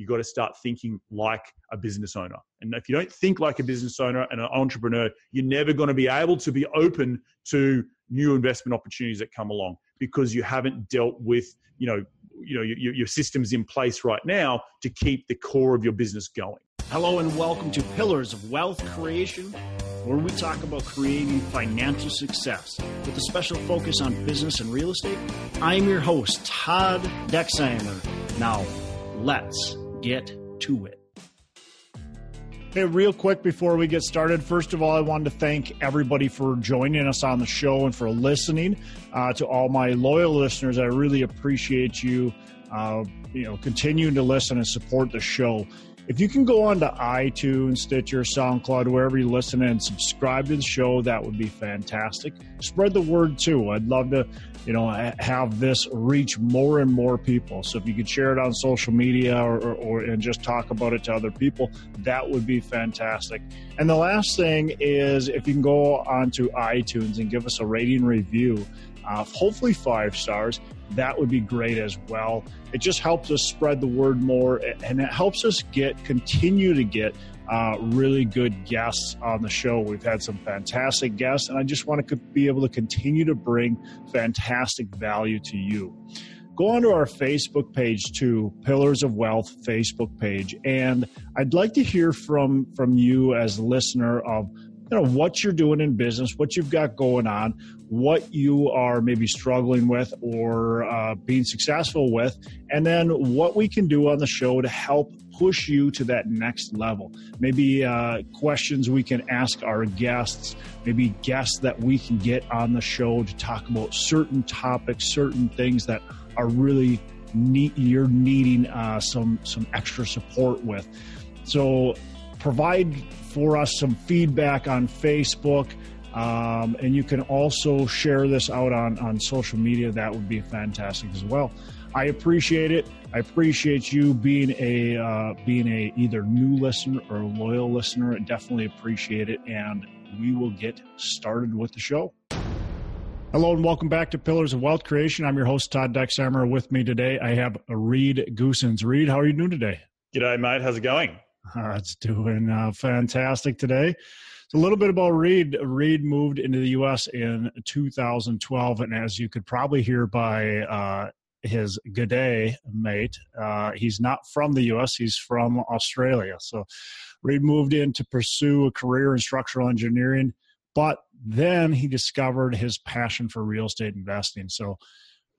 you got to start thinking like a business owner. And if you don't think like a business owner and an entrepreneur, you're never going to be able to be open to new investment opportunities that come along because you haven't dealt with, you know, you know your, your systems in place right now to keep the core of your business going. Hello and welcome to Pillars of Wealth Creation, where we talk about creating financial success with a special focus on business and real estate. I'm your host, Todd Dexheimer. Now, let's get to it. Hey, real quick before we get started, first of all, I wanted to thank everybody for joining us on the show and for listening. Uh, to all my loyal listeners, I really appreciate you. Uh, you know, continuing to listen and support the show. If you can go on to iTunes, Stitcher, SoundCloud, wherever you listen and subscribe to the show, that would be fantastic. Spread the word too. I'd love to, you know, have this reach more and more people. So if you could share it on social media or, or, or and just talk about it to other people, that would be fantastic. And the last thing is if you can go onto iTunes and give us a rating review, uh, hopefully five stars that would be great as well. It just helps us spread the word more and it helps us get continue to get uh, really good guests on the show. We've had some fantastic guests, and I just want to be able to continue to bring fantastic value to you. Go onto our Facebook page too, Pillars of Wealth Facebook page, and I'd like to hear from from you as a listener of you know what you're doing in business, what you've got going on, what you are maybe struggling with or uh, being successful with, and then what we can do on the show to help push you to that next level. Maybe uh, questions we can ask our guests, maybe guests that we can get on the show to talk about certain topics, certain things that are really you're needing uh, some some extra support with. So provide for us some feedback on Facebook. Um, and you can also share this out on, on social media. That would be fantastic as well. I appreciate it. I appreciate you being a uh, being a either new listener or loyal listener. I definitely appreciate it, and we will get started with the show. Hello and welcome back to Pillars of Wealth Creation. I'm your host Todd Dexheimer. With me today, I have Reed Goossens. Reed, how are you doing today? G'day, mate. How's it going? Uh, it's doing uh, fantastic today. So a little bit about Reed. Reed moved into the U.S. in 2012, and as you could probably hear by uh, his G'day mate, uh, he's not from the U.S. He's from Australia. So Reed moved in to pursue a career in structural engineering, but then he discovered his passion for real estate investing. So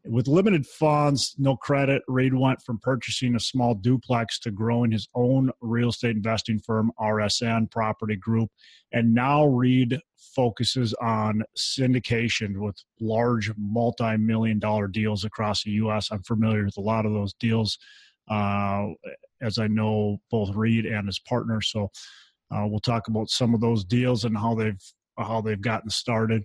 with limited funds, no credit, Reed went from purchasing a small duplex to growing his own real estate investing firm, RSN Property Group. And now Reed focuses on syndication with large multi million dollar deals across the U.S. I'm familiar with a lot of those deals, uh, as I know both Reed and his partner. So uh, we'll talk about some of those deals and how they've how they've gotten started.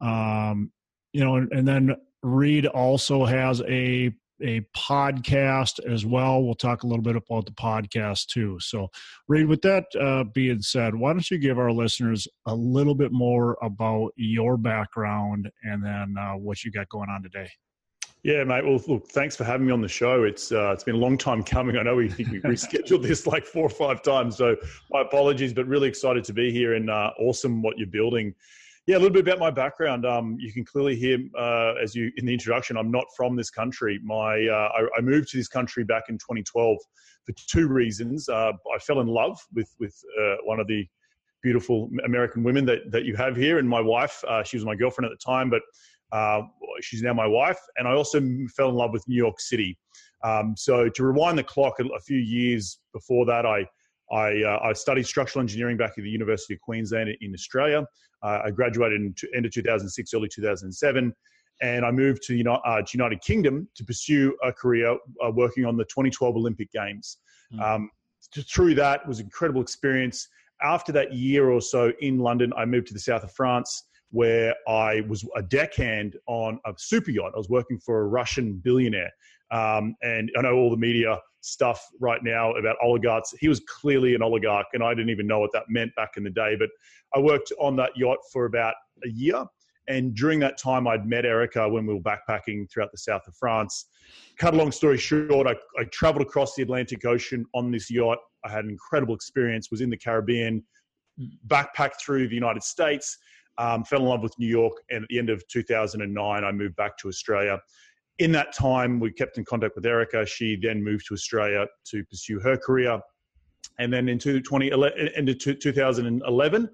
Um, you know, and, and then Reed also has a a podcast as well. We'll talk a little bit about the podcast too. So, Reed, with that uh, being said, why don't you give our listeners a little bit more about your background and then uh, what you got going on today? Yeah, mate. Well, look, thanks for having me on the show. It's uh, it's been a long time coming. I know we think we rescheduled this like four or five times, so my apologies. But really excited to be here and uh, awesome what you're building yeah, a little bit about my background. Um, you can clearly hear uh, as you in the introduction. I'm not from this country. My uh, I, I, moved to this country back in 2012 for two reasons. Uh, I fell in love with with uh, one of the beautiful American women that that you have here, and my wife. Uh, she was my girlfriend at the time, but uh, she's now my wife. And I also fell in love with New York City. Um, so to rewind the clock a, a few years before that, I I, uh, I, studied structural engineering back at the University of Queensland in Australia. Uh, I graduated in end of 2006, early 2007, and I moved to, United, uh, to United Kingdom to pursue a career uh, working on the 2012 Olympic Games. Mm. Um, through that was an incredible experience. After that year or so in London, I moved to the south of France where I was a deckhand on a super yacht. I was working for a Russian billionaire. Um, and I know all the media stuff right now about oligarchs. He was clearly an oligarch, and I didn't even know what that meant back in the day. But I worked on that yacht for about a year. And during that time, I'd met Erica when we were backpacking throughout the south of France. cut a long story short, I, I traveled across the Atlantic Ocean on this yacht. I had an incredible experience, was in the Caribbean, backpacked through the United States, um, fell in love with New York, and at the end of 2009, I moved back to Australia. In that time, we kept in contact with Erica. She then moved to Australia to pursue her career. And then in 20, into 2011,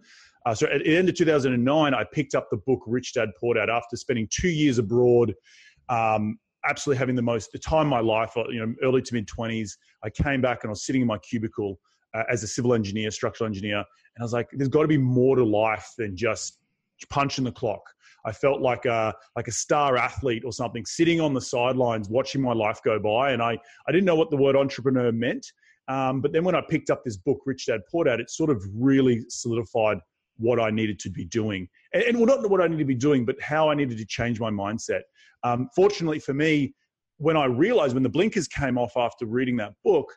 uh, so at the end of 2009, I picked up the book Rich Dad Poor Dad after spending two years abroad, um, absolutely having the most the time of my life. Uh, you know, early to mid 20s. I came back and I was sitting in my cubicle uh, as a civil engineer, structural engineer, and I was like, "There's got to be more to life than just punching the clock." I felt like a like a star athlete or something, sitting on the sidelines watching my life go by, and I I didn't know what the word entrepreneur meant. Um, but then when I picked up this book, Rich Dad Poor Dad, it sort of really solidified what I needed to be doing. And, and well, not what I needed to be doing, but how I needed to change my mindset. Um, fortunately for me, when I realized when the blinkers came off after reading that book,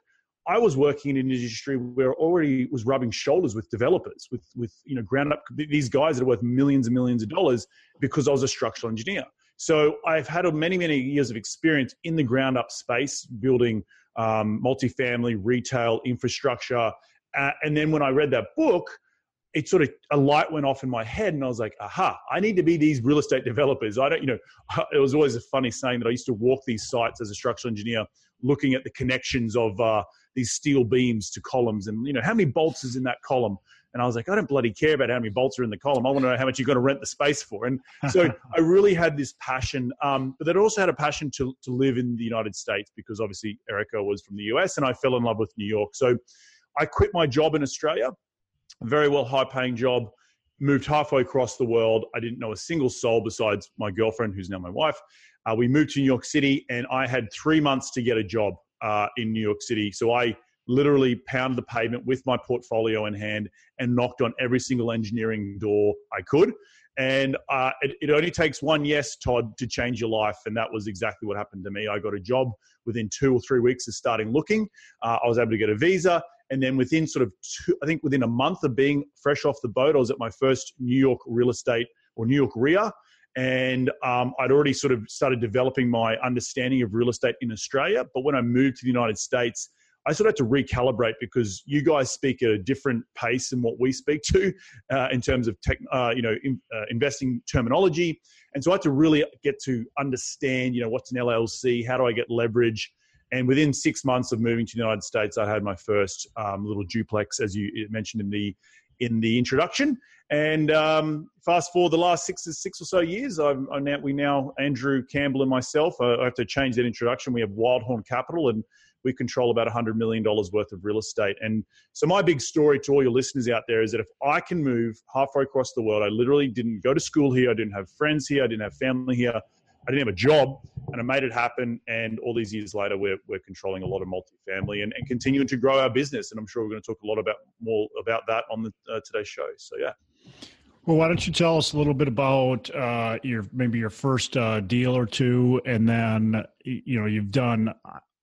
I was working in an industry where I already was rubbing shoulders with developers, with with you know ground up these guys that are worth millions and millions of dollars because I was a structural engineer. So I've had many many years of experience in the ground up space, building um, multifamily, retail, infrastructure, uh, and then when I read that book, it sort of a light went off in my head and I was like, aha, I need to be these real estate developers. I don't, you know, it was always a funny saying that I used to walk these sites as a structural engineer looking at the connections of uh, these steel beams to columns and, you know, how many bolts is in that column? And I was like, I don't bloody care about how many bolts are in the column. I want to know how much you're going to rent the space for. And so I really had this passion, um, but then also had a passion to, to live in the United States because obviously Erica was from the US and I fell in love with New York. So I quit my job in Australia very well high paying job, moved halfway across the world. I didn't know a single soul besides my girlfriend, who's now my wife. Uh, we moved to New York City, and I had three months to get a job uh, in New York City. So I literally pounded the pavement with my portfolio in hand and knocked on every single engineering door I could. And uh, it, it, only takes one yes, Todd, to change your life. And that was exactly what happened to me. I got a job within two or three weeks of starting looking. Uh, I was able to get a visa. And then within sort of, two, I think within a month of being fresh off the boat, I was at my first New York real estate or New York REIA. And um, I'd already sort of started developing my understanding of real estate in Australia. But when I moved to the United States, I sort of had to recalibrate because you guys speak at a different pace than what we speak to uh, in terms of tech, uh, you know, in, uh, investing terminology. And so I had to really get to understand, you know, what's an LLC, how do I get leverage, and within six months of moving to the United States, I had my first um, little duplex, as you mentioned in the in the introduction. And um, fast forward the last six six or so years, I'm now, we now Andrew Campbell and myself. I, I have to change that introduction. We have Wildhorn Capital, and we control about $100 million worth of real estate. And so, my big story to all your listeners out there is that if I can move halfway across the world, I literally didn't go to school here, I didn't have friends here, I didn't have family here. I didn't have a job and I made it happen. And all these years later, we're, we're controlling a lot of multifamily and, and continuing to grow our business. And I'm sure we're going to talk a lot about more about that on the, uh, today's show. So, yeah. Well, why don't you tell us a little bit about uh, your maybe your first uh, deal or two, and then you know you've done.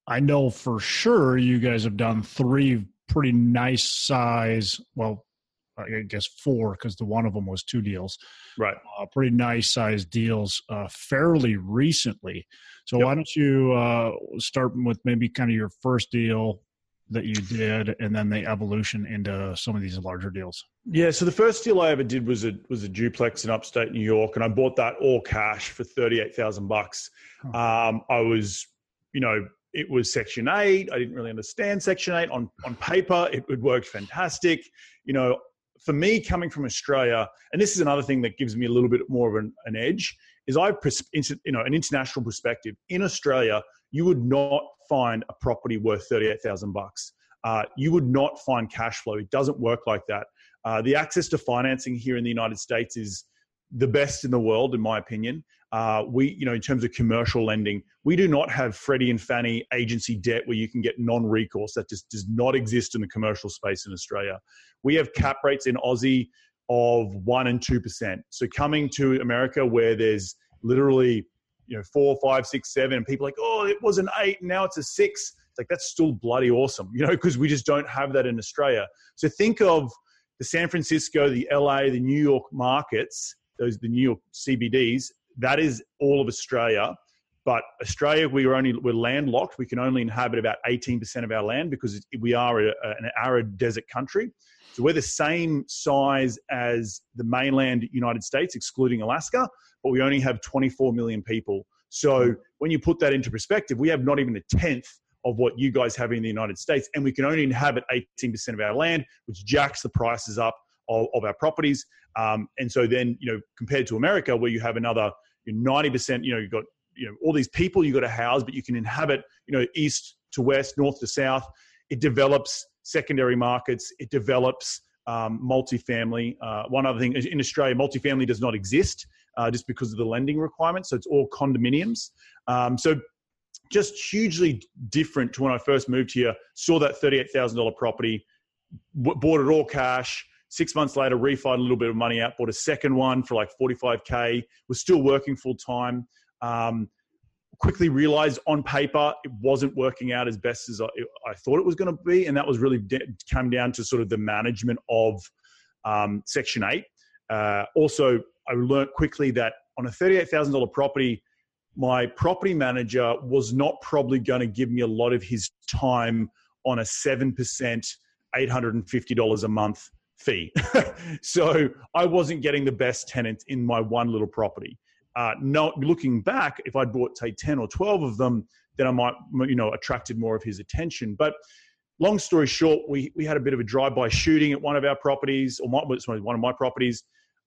I know for sure you guys have done three pretty nice size. Well, I guess four because the one of them was two deals. Right. Uh, pretty nice sized deals uh, fairly recently. So yep. why don't you uh, start with maybe kind of your first deal that you did, and then the evolution into some of these larger deals. Yeah. So the first deal I ever did was a was a duplex in upstate New York, and I bought that all cash for thirty eight thousand bucks. Um, I was, you know, it was Section 8. I didn't really understand Section 8. On, on paper, it, it worked fantastic. You know, for me coming from Australia, and this is another thing that gives me a little bit more of an, an edge, is I, you know, an international perspective. In Australia, you would not find a property worth thirty-eight thousand bucks. Uh, you would not find cash flow. It doesn't work like that. Uh, the access to financing here in the United States is the best in the world, in my opinion. Uh, we, you know, in terms of commercial lending, we do not have Freddie and Fannie agency debt where you can get non-recourse. That just does not exist in the commercial space in Australia. We have cap rates in Aussie of one and two percent. So coming to America where there's literally, you know, four, five, six, seven, and people like, oh, it was an eight, and now it's a six. It's like that's still bloody awesome, you know, because we just don't have that in Australia. So think of the San Francisco, the LA, the New York markets, those the New York CBDs that is all of Australia But Australia, we are only we're landlocked. We can only inhabit about 18% of our land because we are a, an arid desert country. So we're the same size as the mainland United States, excluding Alaska, but we only have 24 million people. So when you put that into perspective, we have not even a tenth of what you guys have in the United States, and we can only inhabit 18% of our land, which jacks the prices up of, of our properties. Um, and so then, you know, compared to America, where you have another 90%, you know, you've got you know all these people you've got to house, but you can inhabit, you know, east to west, north to south. It develops secondary markets. It develops um, multifamily. Uh, one other thing in Australia, multifamily does not exist uh, just because of the lending requirements. So it's all condominiums. Um, so just hugely different to when I first moved here. Saw that thirty-eight thousand dollar property, w- bought it all cash. Six months later, refied a little bit of money out, bought a second one for like forty-five k. Was still working full time. Um, quickly realized on paper it wasn't working out as best as I, I thought it was going to be, and that was really de- came down to sort of the management of um, Section Eight. Uh, also, I learned quickly that on a thirty-eight thousand dollar property, my property manager was not probably going to give me a lot of his time on a seven percent, eight hundred and fifty dollars a month fee. so I wasn't getting the best tenant in my one little property uh, no, looking back, if I'd bought say ten or twelve of them, then I might you know attracted more of his attention. But long story short, we we had a bit of a drive-by shooting at one of our properties, or my, one of my properties.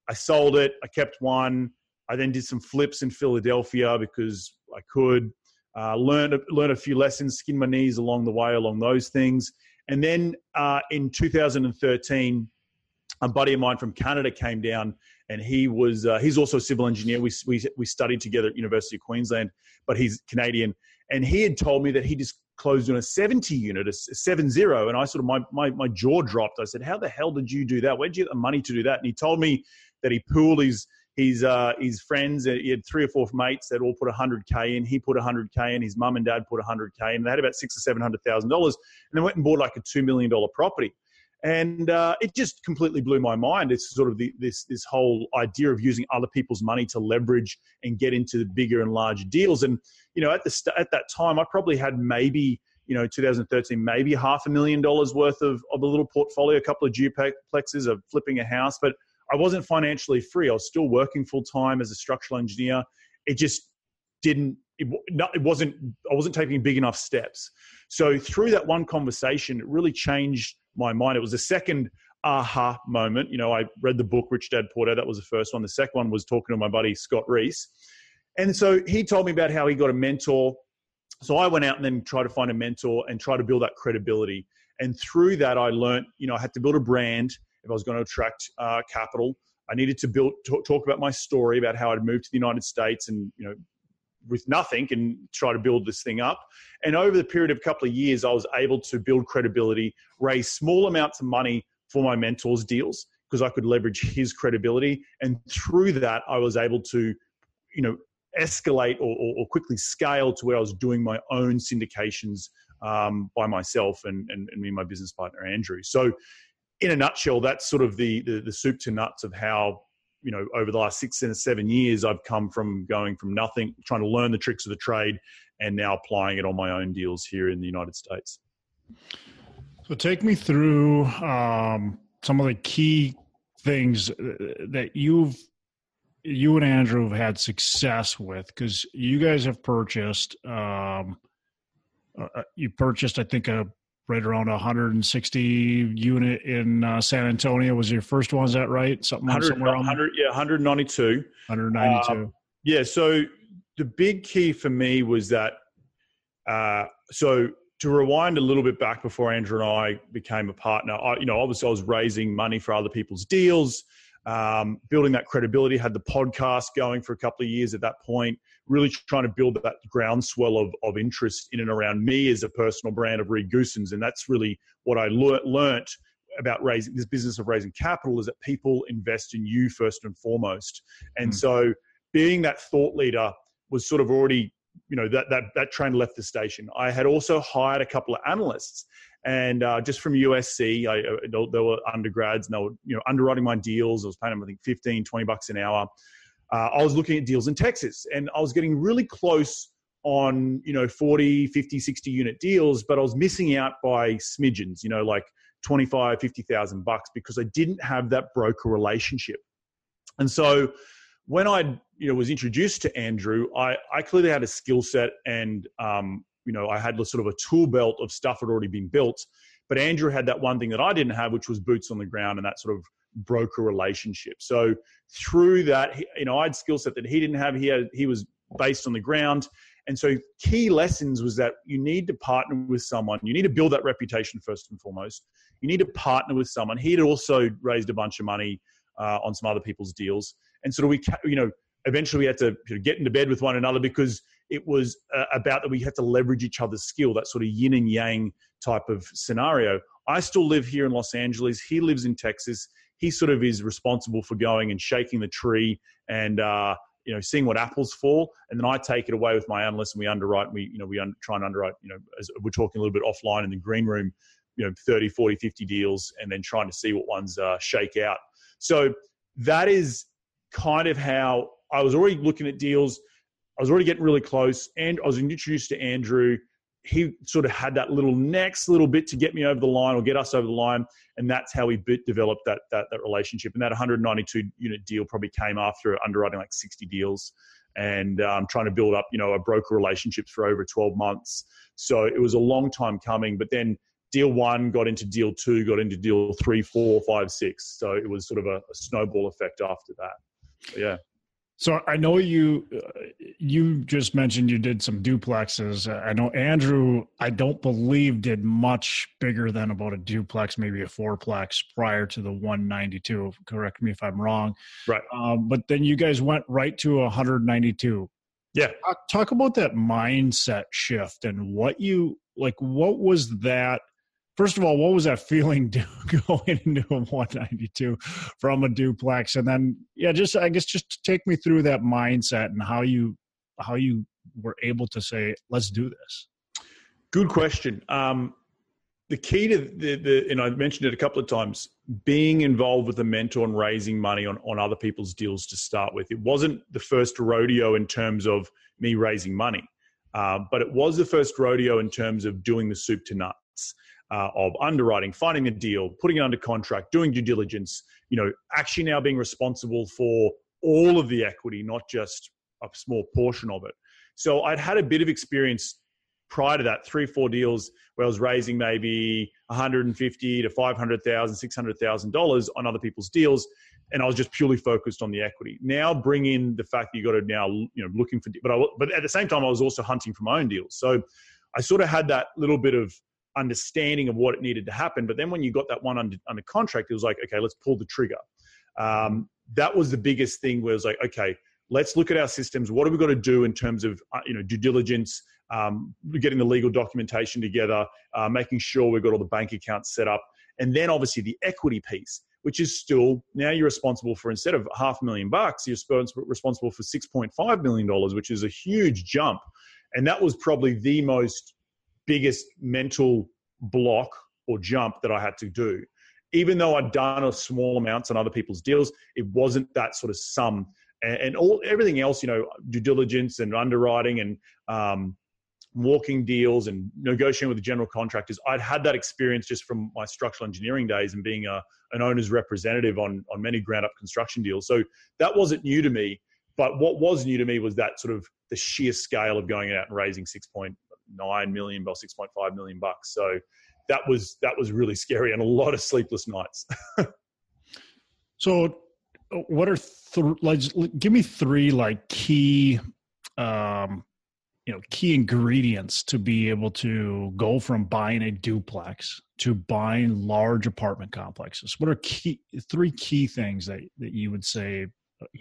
I sold it. I kept one. I then did some flips in Philadelphia because I could. Uh, learn learn a few lessons, skin my knees along the way, along those things. And then uh, in 2013, a buddy of mine from Canada came down and he was uh, he's also a civil engineer. We, we we studied together at University of Queensland, but he's Canadian, and he had told me that he just closed on a 70 unit, a seven zero, and I sort of my, my my jaw dropped. I said, "How the hell did you do that? Where'd you get the money to do that?" And he told me that he pooled his his uh, his friends. He had three or four mates that all put 100k in. He put 100k in. His mum and dad put 100k in. They had about six or seven hundred thousand dollars, and they went and bought like a two million dollar property and uh, it just completely blew my mind. It's sort of the, this this whole idea of using other people's money to leverage and get into the bigger and larger deals. And you know, at the st- at that time, I probably had maybe you know 2013 maybe half a million dollars worth of, of a little portfolio, a couple of duplexes of flipping a house, but I wasn't financially free. I was still working full time as a structural engineer. It just didn't. It, it wasn't. I wasn't taking big enough steps. So through that one conversation, it really changed my mind. It was the second aha moment. You know, I read the book Rich Dad Poor Dad was the first one. The second one was talking to my buddy Scott Reese. And so he told me about how he got a mentor. So I went out and then tried to find a mentor and try to build that credibility. And through that, I learned, you know, I had to build a brand if I was going to attract uh, capital. I needed to build talk, talk about my story about how I'd moved to the United States and you know with nothing and try to build this thing up. And over the period of a couple of years, I was able to build credibility, raise small amounts of money for my mentor's deals because I could leverage his credibility. And through that, I was able to, you know, escalate or, or, or quickly scale to where I was doing my own syndications um, by myself and, and, and me and my business partner, Andrew. So, in a nutshell, that's sort of the, the, the soup to nuts of how you know over the last six and seven years i've come from going from nothing trying to learn the tricks of the trade and now applying it on my own deals here in the united states. So take me through um, some of the key things uh, that you've you and andrew have had success with because you guys have purchased um, uh, uh you purchased i think a right around 160 unit in uh, San Antonio was your first one. Is that right? Something 100, somewhere 100, yeah, 192. 192. Uh, yeah. So the big key for me was that. Uh, so to rewind a little bit back before Andrew and I became a partner, I, you know, obviously I was raising money for other people's deals, um, building that credibility. Had the podcast going for a couple of years at that point really trying to build that groundswell of, of interest in and around me as a personal brand of Reed Goossens. And that's really what I le- learnt about raising this business of raising capital is that people invest in you first and foremost. And mm. so being that thought leader was sort of already, you know, that, that, that train left the station. I had also hired a couple of analysts and uh, just from USC, I, uh, they were undergrads and they were, you know, underwriting my deals. I was paying them, I think 15, 20 bucks an hour uh, I was looking at deals in Texas and I was getting really close on you know 40 50 60 unit deals but i was missing out by smidgens you know like 25 50000 bucks because i didn't have that broker relationship. And so when i you know was introduced to andrew i i clearly had a skill set and um, you know i had sort of a tool belt of stuff that had already been built but andrew had that one thing that i didn't have which was boots on the ground and that sort of broker relationship so through that you know i had skill set that he didn't have he had he was based on the ground and so, key lessons was that you need to partner with someone. You need to build that reputation first and foremost. You need to partner with someone. He had also raised a bunch of money uh, on some other people's deals, and so we, you know, eventually we had to get into bed with one another because it was uh, about that we had to leverage each other's skill. That sort of yin and yang type of scenario. I still live here in Los Angeles. He lives in Texas. He sort of is responsible for going and shaking the tree and uh, you know, seeing what apples fall, and then I take it away with my analyst and we underwrite. And we, you know, we un- try and underwrite. You know, as we're talking a little bit offline in the green room, you know, 30, 40, 50 deals, and then trying to see what ones uh, shake out. So that is kind of how I was already looking at deals. I was already getting really close, and I was introduced to Andrew he sort of had that little next little bit to get me over the line or get us over the line, and that's how we developed that that, that relationship. And that 192 unit deal probably came after underwriting like 60 deals and um, trying to build up, you know, a broker relationships for over 12 months. So it was a long time coming. But then deal one got into deal two, got into deal three, four, five, six. So it was sort of a, a snowball effect after that. So, yeah. So I know you uh, you just mentioned you did some duplexes. I know Andrew I don't believe did much bigger than about a duplex, maybe a fourplex prior to the 192. Correct me if I'm wrong. Right. Um, but then you guys went right to 192. Yeah. Talk, talk about that mindset shift and what you like. What was that? First of all, what was that feeling going into a 192 from a duplex? And then, yeah, just I guess just take me through that mindset and how you how you were able to say, let's do this. Good question. Um, the key to the, the, and I mentioned it a couple of times, being involved with a mentor and raising money on, on other people's deals to start with. It wasn't the first rodeo in terms of me raising money, uh, but it was the first rodeo in terms of doing the soup to nuts uh, of underwriting, finding a deal, putting it under contract, doing due diligence, you know, actually now being responsible for all of the equity, not just a small portion of it. So I'd had a bit of experience prior to that, three, four deals where I was raising maybe 150 to 500,000, 600,000 dollars on other people's deals, and I was just purely focused on the equity. Now bring in the fact that you got to now you know looking for, but I, but at the same time I was also hunting for my own deals. So I sort of had that little bit of understanding of what it needed to happen. But then when you got that one under, under contract, it was like, okay, let's pull the trigger. Um, that was the biggest thing where it was like, okay, let's look at our systems. What have we got to do in terms of uh, you know due diligence, um, getting the legal documentation together, uh, making sure we've got all the bank accounts set up, and then obviously the equity piece, which is still now you're responsible for instead of half a million bucks, you're responsible for six point five million dollars, which is a huge jump, and that was probably the most biggest mental block or jump that I had to do. Even though I'd done a small amounts on other people's deals, it wasn't that sort of sum. And, all everything else, you know, due diligence and underwriting and um, walking deals and negotiating with the general contractors. I'd had that experience just from my structural engineering days and being a, an owner's representative on, on many ground up construction deals. So that wasn't new to me. But what was new to me was that sort of the sheer scale of going out and raising six point nine million, about six point five million bucks. So that was that was really scary and a lot of sleepless nights. so, what are th- like? Give me three like key, um, you know, key ingredients to be able to go from buying a duplex to buying large apartment complexes. What are key three key things that that you would say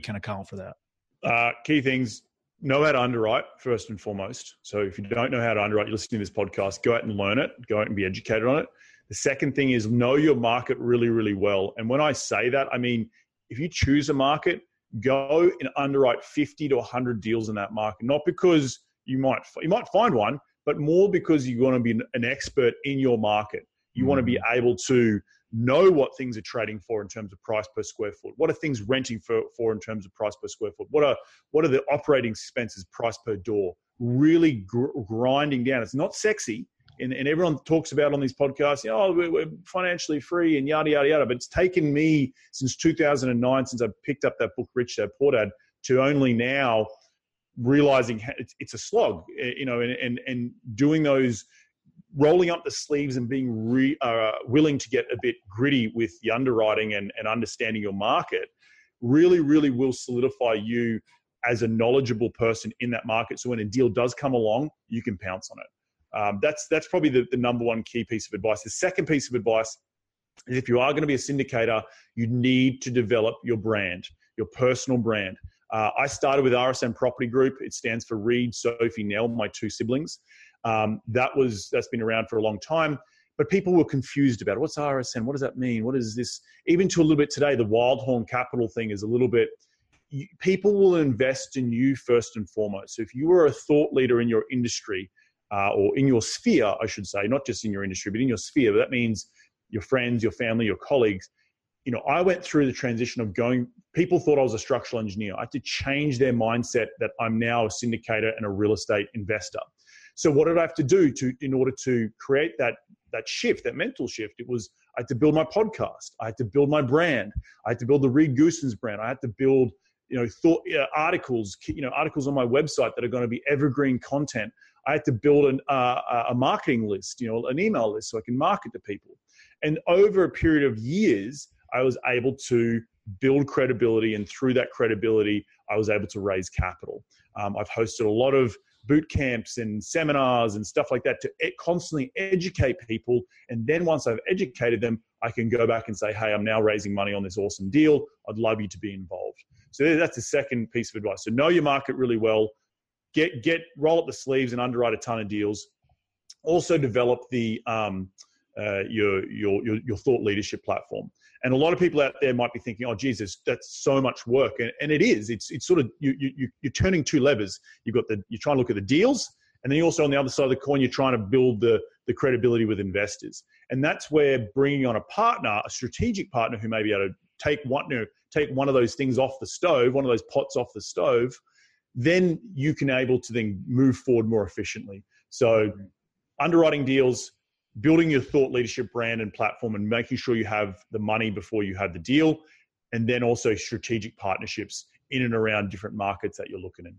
can account for that? Uh, key things know how to underwrite first and foremost. So if you don't know how to underwrite, you're listening to this podcast, go out and learn it, go out and be educated on it. The second thing is know your market really, really well. And when I say that, I mean, if you choose a market, go and underwrite 50 to 100 deals in that market, not because you might, you might find one, but more because you want to be an expert in your market. You mm. want to be able to know what things are trading for in terms of price per square foot. What are things renting for, for in terms of price per square foot? What are what are the operating expenses price per door? really gr- grinding down. It's not sexy. And, and, everyone talks about on these podcasts, you know, oh, we're, we're, financially free and yada, yada, yada. But it's taken me since 2009, since I picked up that book, Rich Dad Poor Dad, to only now realizing it's, it's a slog, eh, you know, and, and, and doing those, rolling up the sleeves and being re, uh, willing to get a bit gritty with the underwriting and, and understanding your market really, really will solidify you as a knowledgeable person in that market. So when a deal does come along, you can pounce on it. Um, that's that's probably the, the number one key piece of advice. The second piece of advice is if you are going to be a syndicator, you need to develop your brand, your personal brand. Uh, I started with RSN Property Group. It stands for Reed, Sophie, Nell, my two siblings. Um, that was that's been around for a long time, but people were confused about it. What's RSN, What does that mean? What is this? Even to a little bit today, the Wildhorn Capital thing is a little bit. People will invest in you first and foremost. So if you are a thought leader in your industry uh, or in your sphere, I should say, not just in your industry, but in your sphere, but that means your friends, your family, your colleagues you know, I went through the transition of going, people thought I was a structural engineer. I had to change their mindset that I'm now a syndicator and a real estate investor. So what did I have to do to, in order to create that, that shift, that mental shift? It was, I had to build my podcast. I had to build my brand. I had to build the Reed Goossens brand. I had to build, you know, thought, uh, articles, you know, articles on my website that are going to be evergreen content. I had to build an, uh, a marketing list, you know, an email list so I can market to people. And over a period of years, I was able to build credibility, and through that credibility, I was able to raise capital. Um, I've hosted a lot of boot camps and seminars and stuff like that to constantly educate people. And then once I've educated them, I can go back and say, hey, I'm now raising money on this awesome deal. I'd love you to be involved. So that's the second piece of advice. So know your market really well. Get get roll up the sleeves and underwrite a ton of deals. Also develop the um, uh, your, your your your thought leadership platform. And a lot of people out there might be thinking, "Oh, Jesus, that's so much work," and, and it is. It's it's sort of you you you're turning two levers. You've got the you're trying to look at the deals, and then you also on the other side of the coin, you're trying to build the the credibility with investors. And that's where bringing on a partner, a strategic partner who may be able to take one you know, take one of those things off the stove, one of those pots off the stove, then you can able to then move forward more efficiently. So mm-hmm. underwriting deals building your thought leadership brand and platform and making sure you have the money before you have the deal and then also strategic partnerships in and around different markets that you're looking in.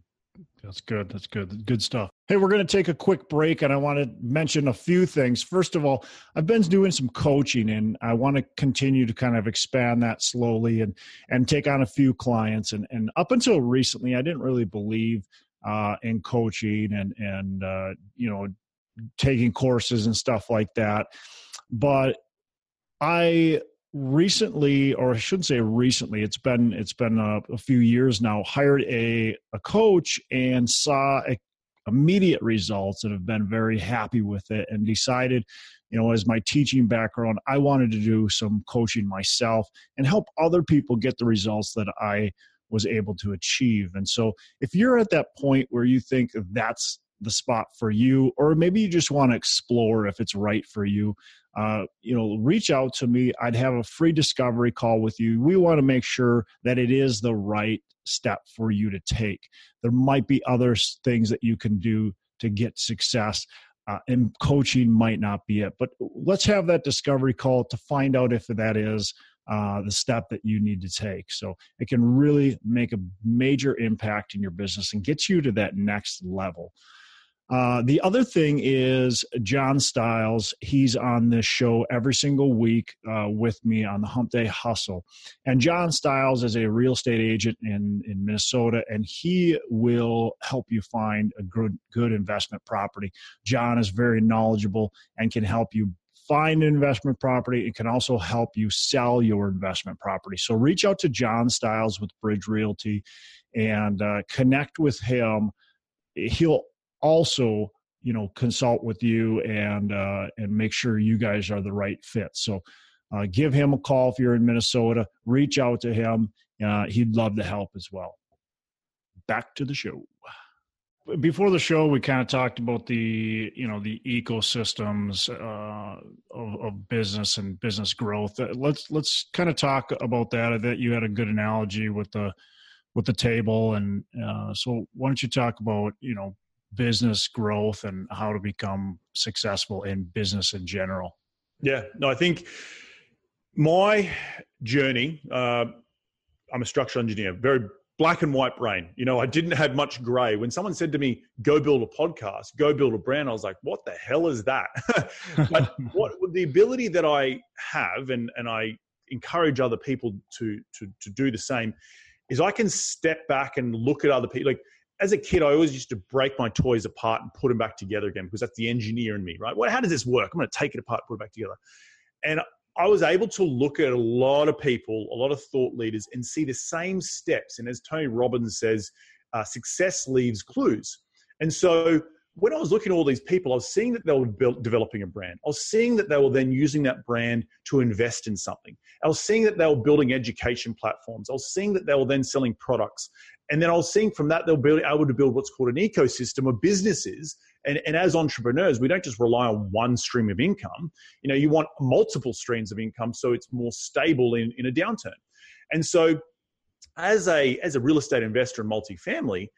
That's good. That's good. Good stuff. Hey we're going to take a quick break and i want to mention a few things. First of all i've been doing some coaching and i want to continue to kind of expand that slowly and and take on a few clients. And and up until recently i didn't really believe uh, in coaching and and uh, you know taking courses and stuff like that. But I recently or i shouldn't say recently it's been it's been a, a few years now hired a, a coach and saw a, immediate results and have been very happy with it and decided you know as my teaching background i wanted to do some coaching myself and help other people get the results that i was able to achieve and so if you're at that point where you think that's the spot for you, or maybe you just want to explore if it's right for you. Uh, you know, reach out to me. I'd have a free discovery call with you. We want to make sure that it is the right step for you to take. There might be other things that you can do to get success. Uh, and coaching might not be it, but let's have that discovery call to find out if that is uh, the step that you need to take. So it can really make a major impact in your business and get you to that next level. Uh, the other thing is John Stiles. He's on this show every single week uh, with me on the Hump Day Hustle. And John Stiles is a real estate agent in, in Minnesota, and he will help you find a good, good investment property. John is very knowledgeable and can help you find an investment property. It can also help you sell your investment property. So reach out to John Stiles with Bridge Realty and uh, connect with him. He'll also you know consult with you and uh, and make sure you guys are the right fit. So uh, give him a call if you're in minnesota reach out to him uh, he'd love to help as well. Back to the show. Before the show we kind of talked about the you know the ecosystems uh, of, of, business and business growth. Uh, let's let's kind of talk about that that you had a good analogy with the with the table and uh, so why don't you talk about you know business growth and how to become successful in business in general. Yeah, no, I think my journey. Uh, I'm a structural engineer, very black and white brain. You know, I didn't have much gray. When someone said to me, "Go build a podcast, go build a brand," I was like, "What the hell is that?" but what the ability that I have, and and I encourage other people to to to do the same, is I can step back and look at other people. Like as a kid, I always used to break my toys apart and put them back together again because that's the engineer in me, right? Well, how does this work? I'm going to take it apart, put it back together. And I was able to look at a lot of people, a lot of thought leaders, and see the same steps. And as Tony Robbins says, uh, success leaves clues. And so when I was looking at all these people, I was seeing that they were build, developing a brand. I was seeing that they were then using that brand to invest in something. I was seeing that they were building education platforms. I was seeing that they were then selling products. And then I was seeing from that they were able to build what's called an ecosystem of businesses. And, and as entrepreneurs, we don't just rely on one stream of income. You know, you want multiple streams of income so it's more stable in, in a downturn. And so as a as a real estate investor in multifamily,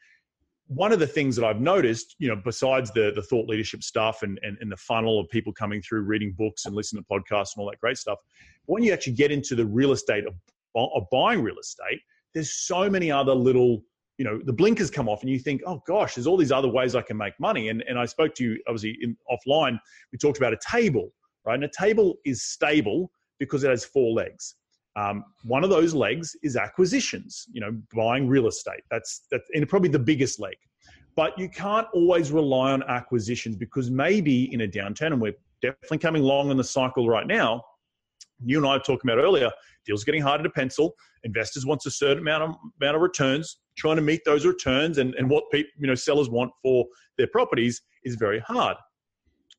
one of the things that I've noticed, you know, besides the the thought leadership stuff and, and, and the funnel of people coming through, reading books and listening to podcasts and all that great stuff, when you actually get into the real estate of, of buying real estate, there's so many other little, you know, the blinkers come off and you think, oh gosh, there's all these other ways I can make money. And and I spoke to you obviously in, offline. We talked about a table, right? And a table is stable because it has four legs. Um, one of those legs is acquisitions, you know, buying real estate. That's that's and probably the biggest leg. But you can't always rely on acquisitions because maybe in a downturn, and we're definitely coming along in the cycle right now. You and I were talking about earlier, deals getting harder to pencil. Investors wants a certain amount of amount of returns. Trying to meet those returns and, and what people, you know, sellers want for their properties is very hard.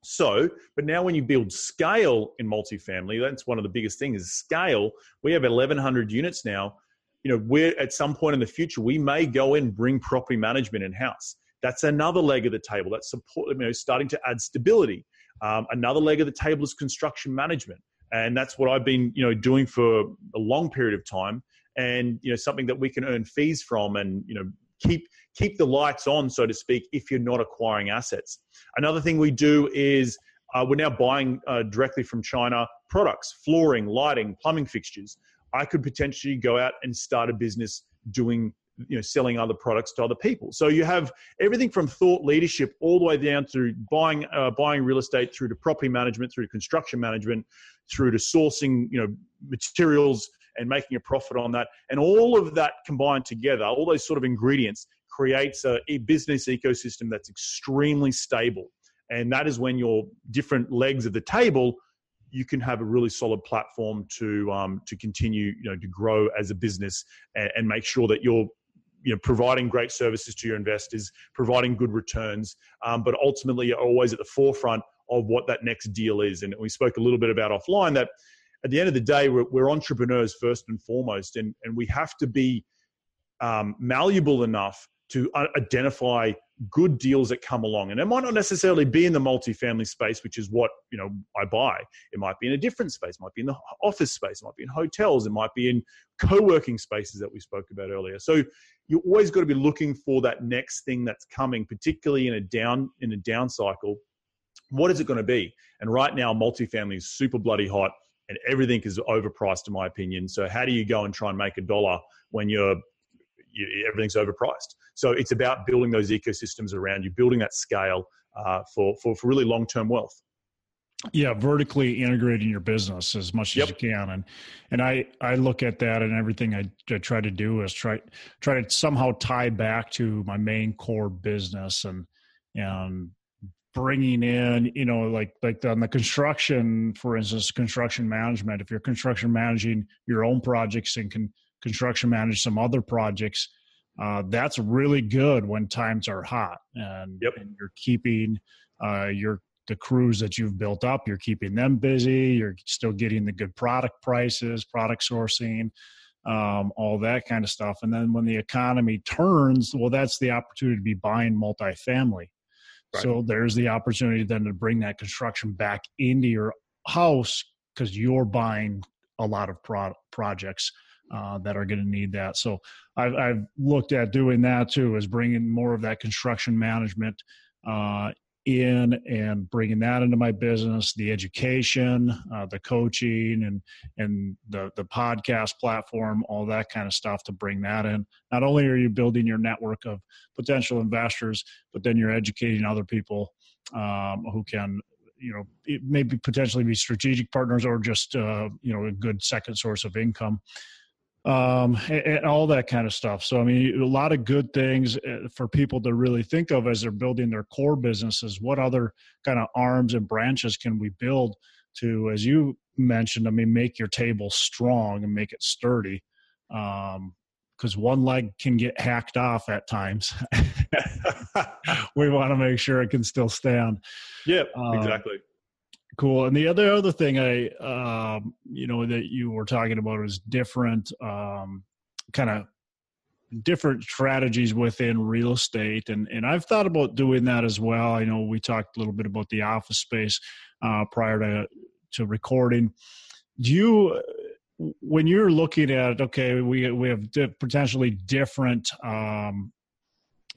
So, but now when you build scale in multifamily, that's one of the biggest things is scale. We have 1,100 units now. You know, we're at some point in the future, we may go and bring property management in house. That's another leg of the table. That's support, you know, starting to add stability. Um, another leg of the table is construction management, and that's what I've been, you know, doing for a long period of time. And you know, something that we can earn fees from, and you know, keep keep the lights on, so to speak, if you're not acquiring assets. Another thing we do is uh, we're now buying uh, directly from China products, flooring, lighting, plumbing fixtures. I could potentially go out and start a business doing you know selling other products to other people so you have everything from thought leadership all the way down through buying uh, buying real estate through to property management through to construction management through to sourcing you know materials and making a profit on that. And all of that combined together, all those sort of ingredients, creates a, business ecosystem that's extremely stable. And that is when your different legs of the table you can have a really solid platform to um, to continue you know to grow as a business and, and, make sure that you're you know providing great services to your investors providing good returns um, but ultimately you're always at the forefront of what that next deal is and we spoke a little bit about offline that at the end of the day, we're, we're entrepreneurs first and foremost, and, and we have to be um, malleable enough to identify good deals that come along. And it might not necessarily be in the multifamily space, which is what you know I buy. It might be in a different space. It might be in the office space. It might be in hotels. It might be in co-working spaces that we spoke about earlier. So you always got to be looking for that next thing that's coming, particularly in a down in a down cycle. What is it going to be? And right now, multifamily is super bloody hot and everything is overpriced in my opinion. So how do you go and try and make a dollar when you're you, everything's overpriced? So it's about building those ecosystems around you building that scale uh, for, for, for really long-term wealth. Yeah vertically integrating your business as much yep. as you can. And and i i look at that and everything I, I try to do is try try to somehow tie back to my main core business and and bringing in you know like like on the construction for instance construction management if you're construction managing your own projects and can construction manage some other projects uh, that's really good when times are hot and, yep. and you're keeping uh, your the crews that you've built up you're keeping them busy you're still getting the good product prices product sourcing um, all that kind of stuff and then when the economy turns well that's the opportunity to be buying multifamily So there's the opportunity then to bring that construction back into your house because you're buying a lot of pro- projects uh, that are going to need that. So I've, I've, looked at doing that too, is bringing more of that construction management uh, in and bringing that into my business, the education, uh, the coaching, and and the the podcast platform, all that kind of stuff to bring that in. Not only are you building your network of potential investors, but then you're educating other people um, who can you know maybe potentially be strategic partners or just uh, you know a good second source of income um, and, and, all that kind of stuff. So, I mean, a lot of good things uh, for people to really think of as they're building their core businesses. What other kind of arms and branches can we build to, as you mentioned, I mean, make your table strong and make it sturdy? Um, because one leg can get hacked off at times. we want to make sure it can still stand. Yeah, um, exactly. Cool. And the other other thing I, um, you know, that you were talking about was different, um, kind of different strategies within real estate, and and I've thought about doing that as well. I know we talked a little bit about the office space uh, prior to to recording. Do you, when you're looking at okay, we we have di- potentially different um,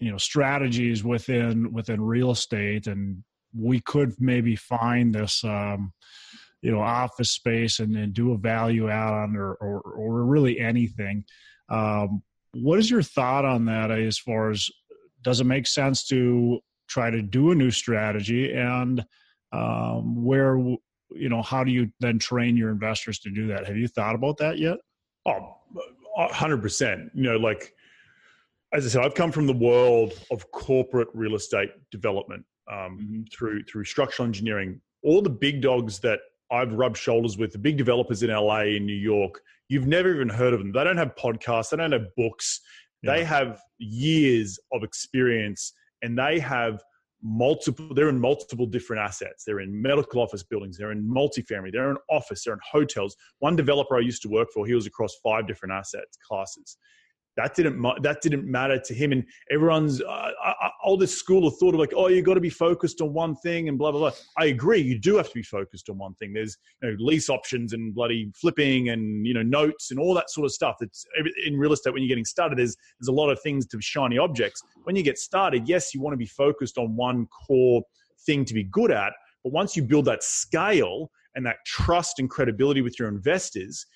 you know strategies within within real estate and we could maybe find this um, you know office space and then do a value add on or, or, or really anything. Um, what is your thought on that as far as does it make sense to try to do a new strategy? And um, where you know how do you then train your investors to do that? Have you thought about that yet? Oh 100% you know like as i said i've come from the world of corporate real estate development um, mm-hmm. through through structural engineering. All the big dogs that I've rubbed shoulders with, the big developers in LA in New York, you've never even heard of them. They don't have podcasts, they don't have books. Yeah. They have years of experience and they have multiple they're in multiple different assets they're in medical office buildings they're in multifamily they're in office they're in hotels one developer i used to work for he was across five different asset classes that didn't that didn't matter to him. And everyone's uh, uh, uh, all this school of thought of like oh you got to be focused on one thing and blah blah blah. I agree you do have to be focused on one thing. There's you know, lease options and bloody flipping and you know notes and all that sort of stuff. That's in real estate when you're getting started there's there's a lot of things to shiny objects. When you get started yes you want to be focused on one core thing to be good at but once you build that scale and that trust and credibility with your investors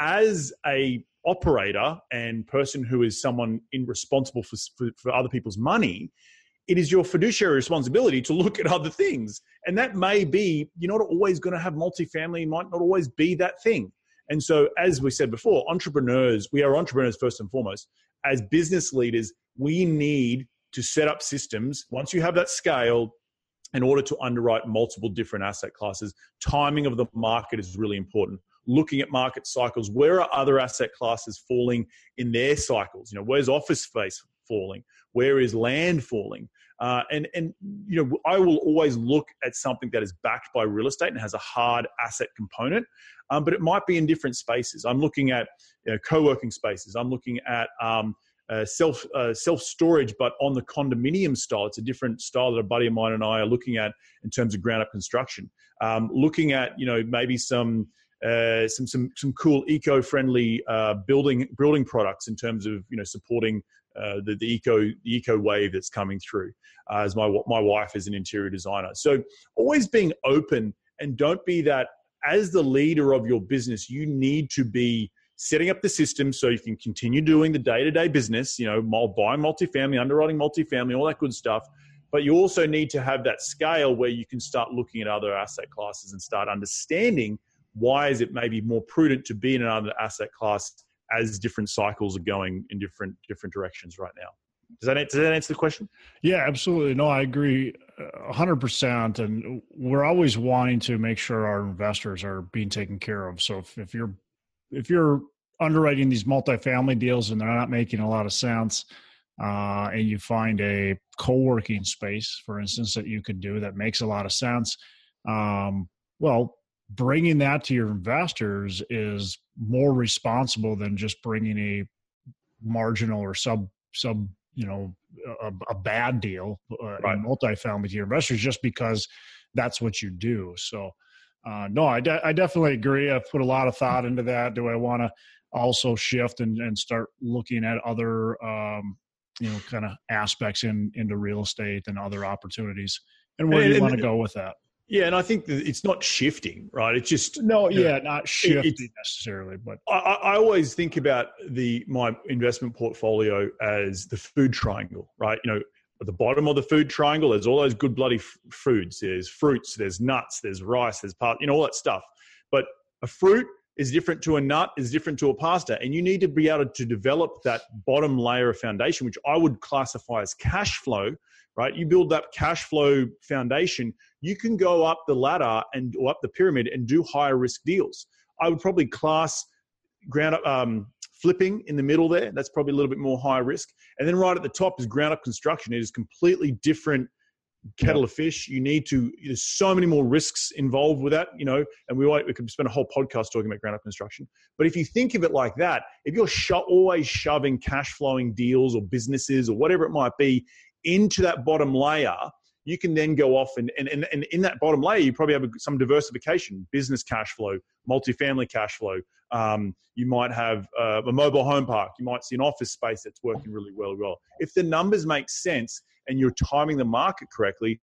as a operator and person who is someone in responsible for, for, for, other people's money, it is your fiduciary responsibility to look at other things. And that may be, you're not always going to have multifamily, might not always be that thing. And so, as we said before, entrepreneurs, we are entrepreneurs first and foremost. As business leaders, we need to set up systems. Once you have that scale, in order to underwrite multiple different asset classes, timing of the market is really important looking at market cycles. Where are other asset classes falling in their cycles? You know, where's office space falling? Where is land falling? Uh, and and you know, I will always look at something that is backed by real estate and has a hard asset component, um, but it might be in different spaces. I'm looking at you know, co-working spaces. I'm looking at um, uh, self uh, self storage, but on the condominium style. It's a different style that a buddy of mine and I are looking at in terms of ground up construction. Um, looking at you know maybe some uh, some some some cool eco-friendly uh, building building products in terms of you know supporting uh, the, the eco the eco wave that's coming through. Uh, as my my wife is an interior designer, so always being open and don't be that as the leader of your business. You need to be setting up the system so you can continue doing the day to day business. You know, buying multifamily, underwriting multifamily, all that good stuff. But you also need to have that scale where you can start looking at other asset classes and start understanding why is it maybe more prudent to be in another asset class as different cycles are going in different different directions right now? Does that, does that answer the question? Yeah absolutely. No i agree 100% and we're always wanting to make sure our investors are being taken care of. So if, if you're if you're underwriting these multifamily deals and they're not making a lot of sense uh, and you find a co-working space for instance that you could do that makes a lot of sense um, well bringing that to your investors is more responsible than just bringing a marginal or sub sub you know a, a bad deal uh, right. multifamily to your investors just because that's what you do so uh, no, I, de- I definitely agree. I've put a lot of thought into that. Do I want to also shift and, and start looking at other, um, you know, kind of aspects in into real estate and other opportunities? And where and, do you want to go with that? Yeah, and I think it's not shifting, right? It's just no, yeah, know, not shifting necessarily. But I, I, always think about the my investment portfolio as the food triangle, right? You know, at the bottom of the food triangle, there's all those good bloody f- foods. There's fruits, there's nuts, there's rice, there's part, you know, all that stuff. But a fruit is different to a nut, is different to a pasta. And you need to be able to develop that bottom layer of foundation, which I would classify as cash flow, right? You build that cash flow foundation, you can go up the ladder and or up the pyramid and do higher risk deals. I would probably class ground up um, flipping in the middle there. That's probably a little bit more high risk. And then right at the top is ground up construction. It is completely different kettle of fish. You need to. There's so many more risks involved with that, you know. And we we could spend a whole podcast talking about ground up construction. But if you think of it like that, if you're sho- always shoving cash flowing deals or businesses or whatever it might be into that bottom layer, you can then go off and, and, and, and in that bottom layer, you probably have some diversification, business cash flow, multifamily cash flow. Um, you might have uh, a mobile home park. You might see an office space that's working really well. Well, if the numbers make sense and you're timing the market correctly,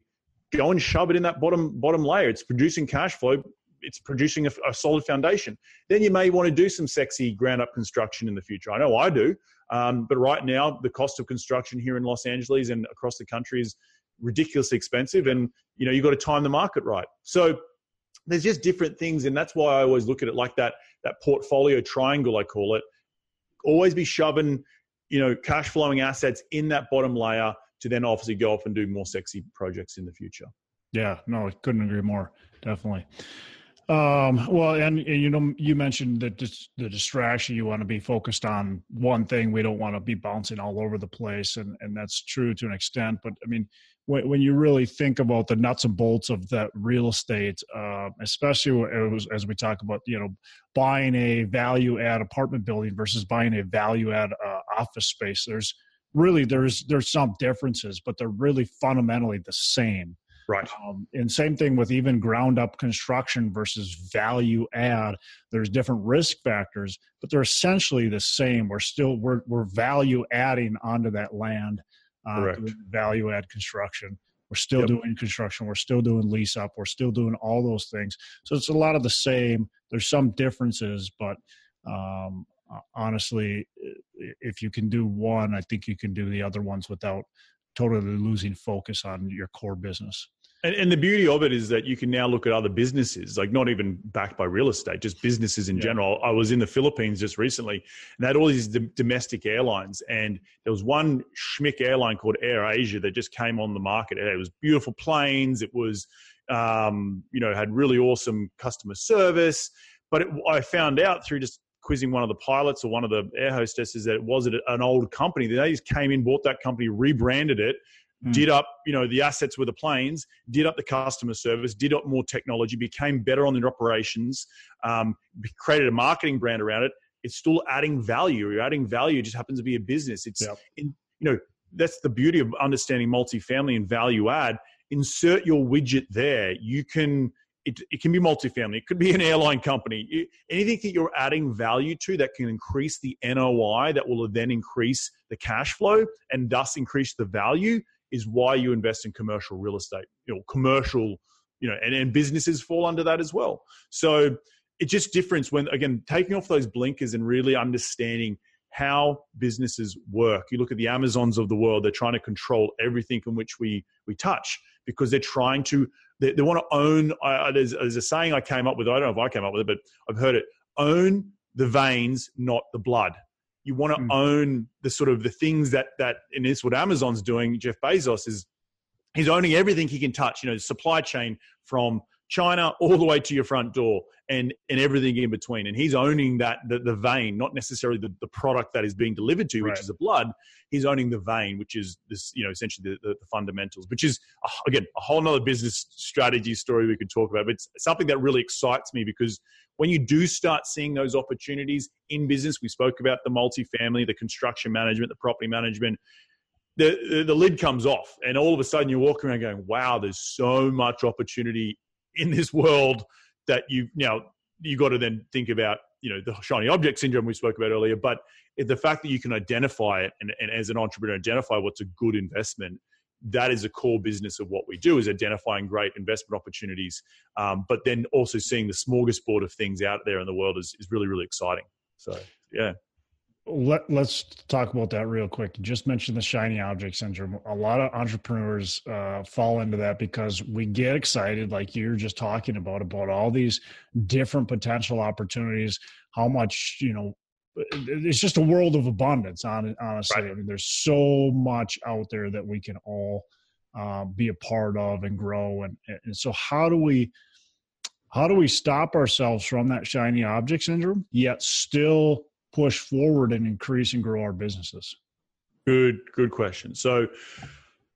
go and shove it in that bottom bottom layer. It's producing cash flow. It's producing a, a solid foundation. Then you may want to do some sexy ground up construction in the future. I know I do. Um, but right now, the cost of construction here in Los Angeles and across the country is ridiculously expensive and you know you've got to time the market right so there's just different things and that's why i always look at it like that that portfolio triangle i call it always be shoving you know cash flowing assets in that bottom layer to then obviously go off and do more sexy projects in the future yeah no I couldn't agree more definitely um, well, and, and, you know, you mentioned that the distraction. You want to be focused on one thing. We don't want to be bouncing all over the place, and and that's true to an extent. But I mean, when, when you really think about the nuts and bolts of that real estate, uh, especially as, as, we talk about, you know, buying a value add apartment building versus buying a value add uh, office space, there's really there's there's some differences, but they're really fundamentally the same. Right. Um, and same thing with even ground up construction versus value add. There's different risk factors, but they're essentially the same. We're still we're we're value adding onto that land uh, value add construction. We're still yep. doing construction. We're still doing lease up. We're still doing all those things. So it's a lot of the same. There's some differences, but um, honestly, if you can do one, I think you can do the other ones without totally losing focus on your core business. And, and, the beauty of it is that you can now look at other businesses, like not even backed by real estate, just businesses in yeah. general. I was in the Philippines just recently, and they had all these d- domestic airlines, and there was one schmick airline called Air Asia that just came on the market. It was beautiful planes. It was, um, you know, had really awesome customer service. But it, I found out through just quizzing one of the pilots or one of the air hostesses that it was an old company. They just came in, bought that company, rebranded it, mm. did up, you know, the assets with the planes, did up the customer service, did up more technology, became better on their operations, um, created a marketing brand around it. It's still adding value. You're adding value. It just happens to be a business. It's, yep. in, you know, that's the beauty of understanding multifamily and value add. Insert your widget there. You can, it, it, can be multifamily. It could be an airline company. It, anything that you're adding value to that can increase the NOI, that will then increase the cash flow and thus increase the value, is why you invest in commercial real estate. You know, commercial, you know, and, and businesses fall under that as well. So it's just difference when again taking off those blinkers and really understanding how businesses work. You look at the Amazons of the world; they're trying to control everything in which we we touch because they're trying to they, they want to own. Uh, there's, there's a saying I came up with. I don't know if I came up with it, but I've heard it: own the veins, not the blood you want to mm. own the sort of the things that that and it's what Amazon's doing. Jeff Bezos is he's owning everything he can touch. You know, supply chain from China all the way to your front door and and everything in between. And he's owning that the, the vein, not necessarily the, the product that is being delivered to, which right. is the blood. He's owning the vein, which is this, you know, essentially the, the, the fundamentals, which is uh, again a whole nother business strategy story we could talk about. But it's something that really excites me because when you do start seeing those opportunities in business, we spoke about the multifamily, the construction management, the property management. The, the, the lid comes off, and all of a sudden you're walking around going, "Wow, there's so much opportunity in this world that you now you got to then think about you know the shiny object syndrome we spoke about earlier but the fact that you can identify it and, and as an entrepreneur identify what's a good investment that is a core business of what we do is identifying great investment opportunities um, but then also seeing the smorgasbord of things out there in the world is, is really really exciting. So yeah let, us talk about that real quick. You just mentioned the shiny object syndrome. A lot of entrepreneurs uh, fall into that because we get excited, like you're just talking about, about all these different potential opportunities. How much you know? It's just a world of abundance. honestly, right. I mean, there's so much out there that we can all uh, be a part of and grow. And, and so, how do we? How do we stop ourselves from that shiny object syndrome, yet still push forward and increase and grow our businesses? Good, good question. So,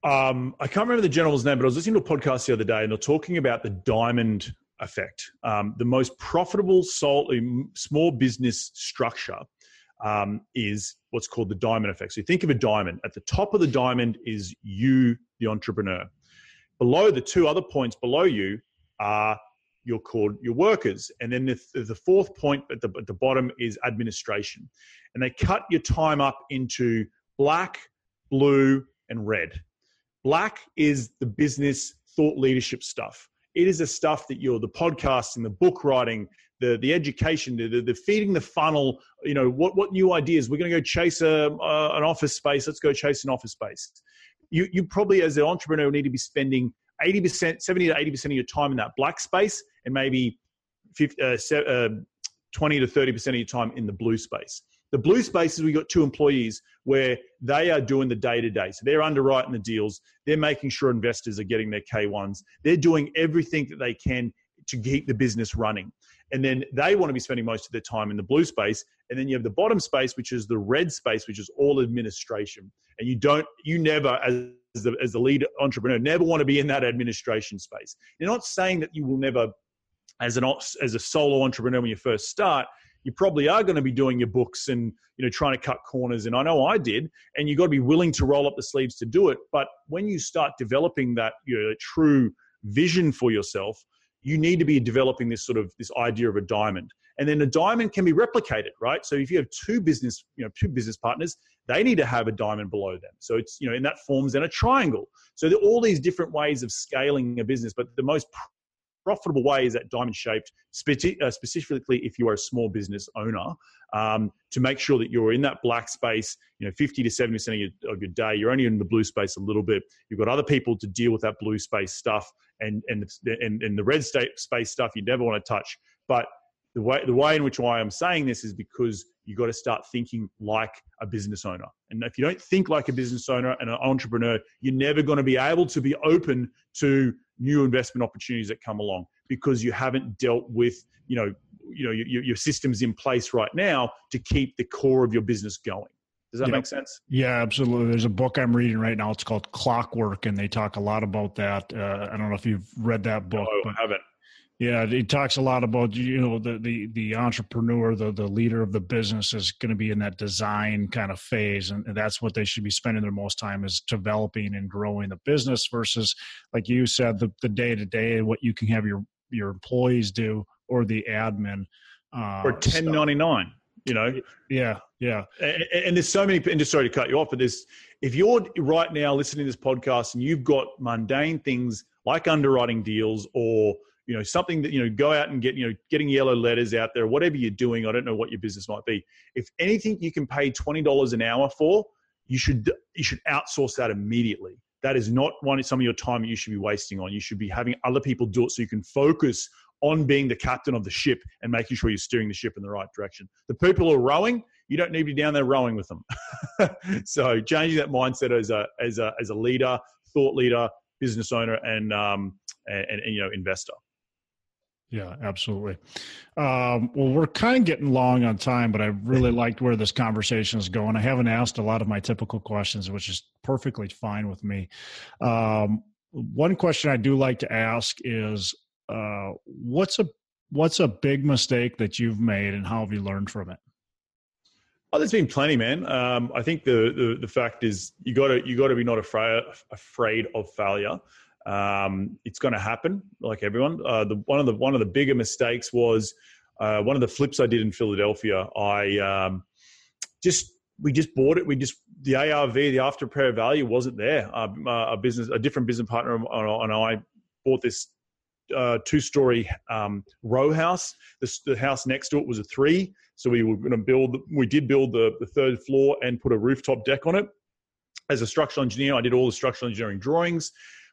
um, I can't remember the gentleman's name, but I was listening to a podcast the other day, and they're talking about the diamond effect. Um, the most profitable small business structure um, is what's called the diamond effect. So you think of a diamond. At the top of the diamond is you, the entrepreneur. Below the two other points below you are you're called your workers. And then the, the fourth point at the, at the bottom is administration. And they cut your time up into black, blue, and red. Black is the business thought leadership stuff. It is the stuff that you're the podcasting, the book writing, the the education, the, the feeding the funnel. You know what what new ideas? We're going to go chase a, an office space. Let's go chase an office space. You you probably as an entrepreneur need to be spending 80%, 70 to 80% of your time in that black space and maybe 50, uh, uh, 20 to 30% of your time in the blue space. The blue space is we got two employees where they are doing the day to day. So they're underwriting the deals, they're making sure investors are getting their K1s, they're doing everything that they can to keep the business running. And then they want to be spending most of their time in the blue space. And then you have the bottom space, which is the red space, which is all administration. And you don't, you never, as the, as the lead entrepreneur, never want to be in that administration space. You're not saying that you will never, as an as a solo entrepreneur when you first start, you probably are going to be doing your books and you know trying to cut corners. And I know I did, and you've got to be willing to roll up the sleeves to do it. But when you start developing that you know, true vision for yourself, you need to be developing this sort of this idea of a diamond and then a diamond can be replicated right? So if you have two business you know two business partners they need to have a diamond below them. So it's you know and that forms then a triangle. So there are all these different ways of scaling a business but the most profitable way is that diamond shaped uh, specifically if you are a small business owner um, to make sure that you're in that black space you know 50 to 70 percent of your, of your day. You're only in the blue space a little bit. You've got other people to deal with that blue space stuff and and and, and the red state space stuff you never want to touch. But the way the way in which why I'm saying this is because you got to start thinking like a business owner. And if you don't think like a business owner and an entrepreneur, you're never going to be able to be open to new investment opportunities that come along because you haven't dealt with you know you know your, your systems in place right now to keep the core of your business going. Does that make sense? Yeah, absolutely. There's a book I'm reading right now. It's called Clockwork, and they talk a lot about that. Uh, I don't know if you've read that book. No, I haven't. Yeah, he talks a lot about you know the the the entrepreneur, the the leader of the business is going to be in that design kind of phase, and, that's what they should be spending their most time is developing and growing the business versus, like you said, the the day to day what you can have your your employees do or the admin uh, or ten ninety nine. You know, yeah, yeah. And, and there's so many. And just sorry to cut you off, but there's if you're right now listening to this podcast and you've got mundane things like underwriting deals or you know something that you know go out and get you know getting yellow letters out there whatever you're doing i don't know what your business might be. If anything you can pay $20 an hour for you should you should outsource that immediately. That is not one some of your time you should be wasting on. You should be having other people do it so you can focus on being the captain of the ship and making sure you're steering the ship in the right direction. The people are rowing you don't need to be down there rowing with them. So changing that mindset as a as a as a leader thought leader business owner and um and, and you know investor yeah, absolutely. Um, well, we're kind of getting long on time, but I really liked where this conversation is going. I haven't asked a lot of my typical questions, which is perfectly fine with me. Um, one question I do like to ask is, uh, what's a what's a big mistake that you've made, and how have you learned from it? Oh, there's been plenty, man. Um, I think the, the the fact is you got to you got to be not afraid afraid of failure. Um, it's going to happen, like everyone. Uh, the one of the one of the bigger mistakes was uh, one of the flips I did in Philadelphia. I um, just we just bought it. We just the ARV, the after repair value, wasn't there. Uh, a business, a different business partner, and I bought this uh, two-story um, row house. The, the, house next to it was a three, so we were going to build. We did build the, the third floor and put a rooftop deck on it. As a structural engineer, I did all the structural engineering drawings,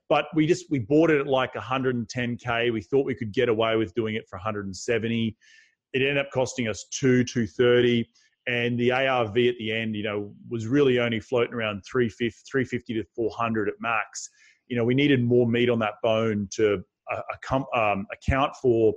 but we just we bought it at like 110k. We thought we could get away with doing it for 170. It ended up costing us two 230 and the ARV at the end, you know, was really only floating around 350, 350 to 400 at max. You know, we needed more meat on that bone to uh, um, account for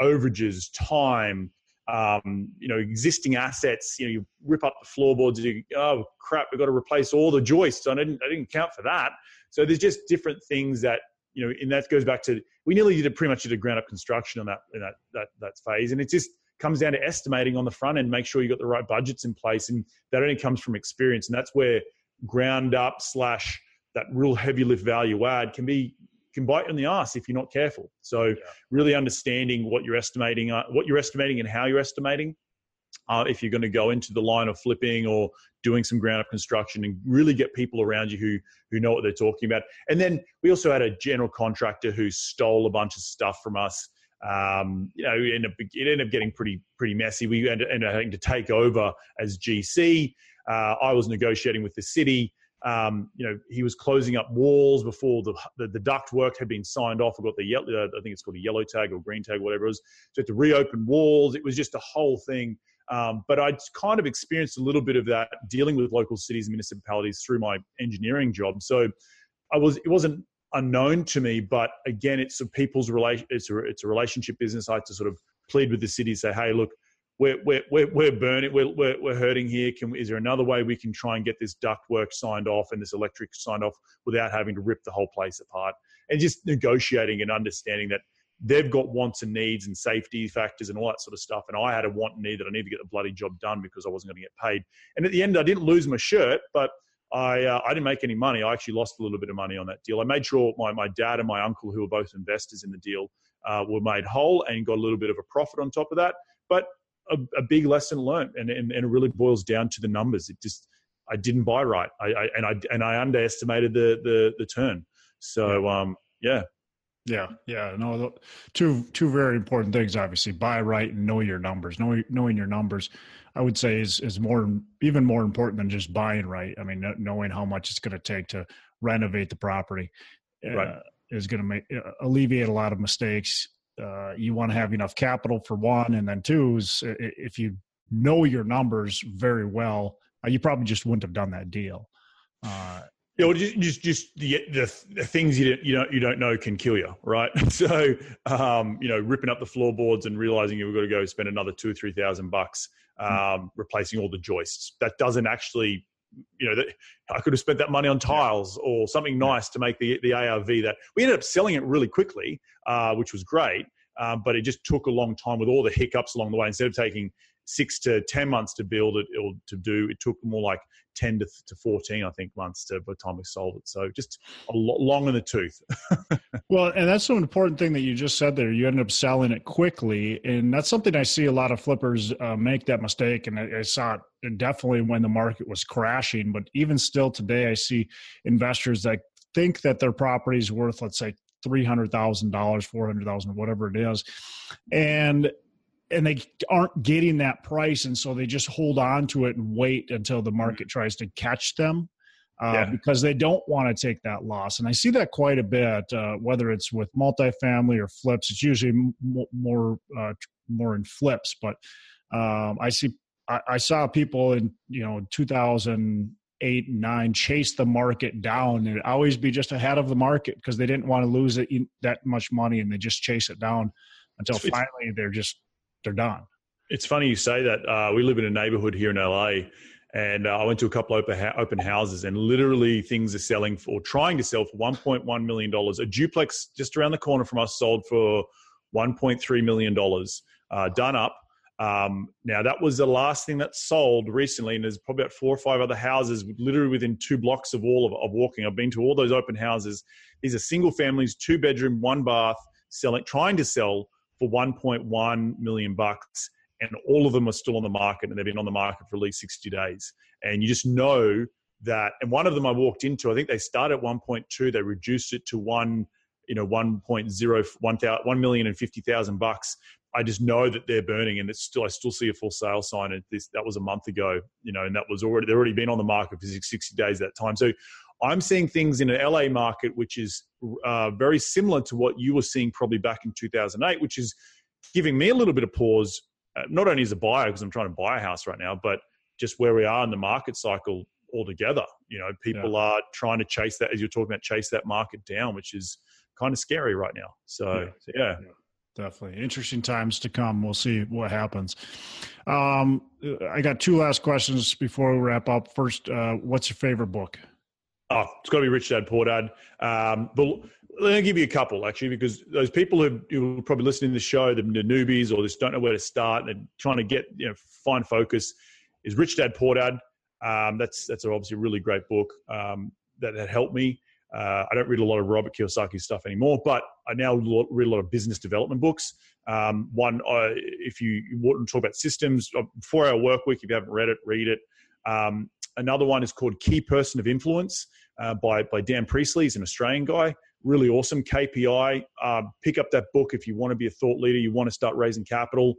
overages, time, um, you know, existing assets. You know, you rip up the floorboards. You oh crap, we've got to replace all the joists. I didn't, I didn't count for that. So there's just different things that you know, and that goes back to we nearly did a pretty much did a ground up construction on that in that that that phase, and it just comes down to estimating on the front end, make sure you got the right budgets in place, and that only comes from experience, and that's where ground up slash that real heavy lift value add can be can bite you in the ass if you're not careful. So yeah. really understanding what you're estimating, uh, what you're estimating, and how you're estimating. Uh, if you're going to go into the line of flipping or doing some ground up construction and really get people around you who who know what they're talking about. And then we also had a general contractor who stole a bunch of stuff from us. Um, you know, it ended, up, it ended up getting pretty pretty messy. We ended, ended up having to take over as GC. Uh, I was negotiating with the city. Um, you know, he was closing up walls before the, the, the duct work had been signed off. I got the yellow, uh, I think it's called a yellow tag or green tag, whatever it was. So to reopen walls. It was just a whole thing. Um, but I'd kind of experienced a little bit of that dealing with local cities and municipalities through my engineering job. So I was it wasn't unknown to me, but again, it's a people's relation. It's a it's a relationship business. I had to sort of plead with the city, say, hey, look, we're we're we're, we're burning, we're, we're, we're hurting here. Can is there another way we can try and get this duct work signed off and this electric signed off without having to rip the whole place apart? And just negotiating and understanding that they've got wants and needs and safety factors and all that sort of stuff. And I had a want and need that I need to get the bloody job done because I wasn't going to get paid. And at the end, I didn't lose my shirt, but I, uh, I didn't make any money. I actually lost a little bit of money on that deal. I made sure my, my dad and my uncle, who were both investors in the deal, uh, were made whole and got a little bit of a profit on top of that. But a, a big lesson learned, and, and, and, it really boils down to the numbers. It just I didn't buy right, I, I and I and I underestimated the the, the turn. So um, yeah, yeah, yeah, no, two two very important things. Obviously, buy right and know your numbers. Knowing knowing your numbers, I would say is is more even more important than just buying right. I mean, knowing how much it's going to take to renovate the property uh, right. is going to make uh, alleviate a lot of mistakes. Uh, you want to have enough capital for one, and then two is if you know your numbers very well, uh, you probably just wouldn't have done that deal. Uh, yeah, well, just just, just the, the, the things you don't, you don't you don't know can kill you, right? So, um, you know, ripping up the floorboards and realizing you've got to go spend another two or three thousand bucks um, mm. replacing all the joists. That doesn't actually, you know, that I could have spent that money on tiles or something nice to make the the ARV. That we ended up selling it really quickly, uh, which was great. Um, but it just took a long time with all the hiccups along the way. Instead of taking six to 10 months to build it or to do. It took more like 10 to, to 14, I think, months to, by the time we sold it. So just a lot long in the tooth. well, and that's an important thing that you just said there. You ended up selling it quickly. And that's something I see a lot of flippers uh, make that mistake. And I, I saw it definitely when the market was crashing. But even still today, I see investors that think that their property is worth, let's say, three hundred thousand dollars, four hundred thousand, whatever it is, and and they aren't getting that price and so they just hold on to it and wait until the market mm-hmm. tries to catch them uh, yeah. because they don't want to take that loss and i see that quite a bit uh, whether it's with multifamily or flips it's usually m- more uh, more in flips but um, i see I, I, saw people in you know 2008 and 9 chase the market down and always be just ahead of the market because they didn't want to lose it, that much money and they just chase it down until finally they're just they're done. It's funny you say that. Uh, we live in a neighborhood here in LA, and uh, I went to a couple open open houses, and literally things are selling for, or trying to sell for 1.1 million dollars. A duplex just around the corner from us sold for 1.3 million dollars, uh, done up. Um, now that was the last thing that sold recently, and there's probably about four or five other houses literally within two blocks of all of, of walking. I've been to all those open houses. These are single families, two bedroom, one bath, selling, trying to sell for 1.1 million bucks, and all of them are still on the market, and they've been on the market for at least 60 days. And you just know that. And one of them I walked into, I think they started at 1.2, they reduced it to one, you know, 1.0, 1 million and 50,000 bucks. I just know that they're burning, and it's still I still see a full sale sign. And this that was a month ago, you know, and that was already they've already been on the market for 60 days that time. So I'm seeing things in an LA market which is uh, very similar to what you were seeing probably back in 2008, which is giving me a little bit of pause. Uh, not only as a buyer because I'm trying to buy a house right now, but just where we are in the market cycle altogether. You know, people yeah. are trying to chase that as you're talking about chase that market down, which is kind of scary right now. So yeah. So yeah. yeah definitely interesting times to come. We'll see what happens. Um, I got two last questions before we wrap up. First, uh, what's your favorite book? Oh, it's got to be Rich Dad Poor Dad. Um, but let me give you a couple actually, because those people who, who are probably listening to the show, the, the newbies or just don't know where to start and trying to get you know find focus, is Rich Dad Poor Dad. Um, that's that's obviously a really great book um, that, that helped me. Uh, I don't read a lot of Robert Kiyosaki stuff anymore, but I now read a lot of business development books. Um, one, if you, you want to talk about systems, uh, four hour work week, if you haven't read it, read it. Um, another one is called Key Person of Influence uh, by, by Dan Priestley. He's an Australian guy, really awesome. KPI. Uh, pick up that book if you want to be a thought leader, you want to start raising capital.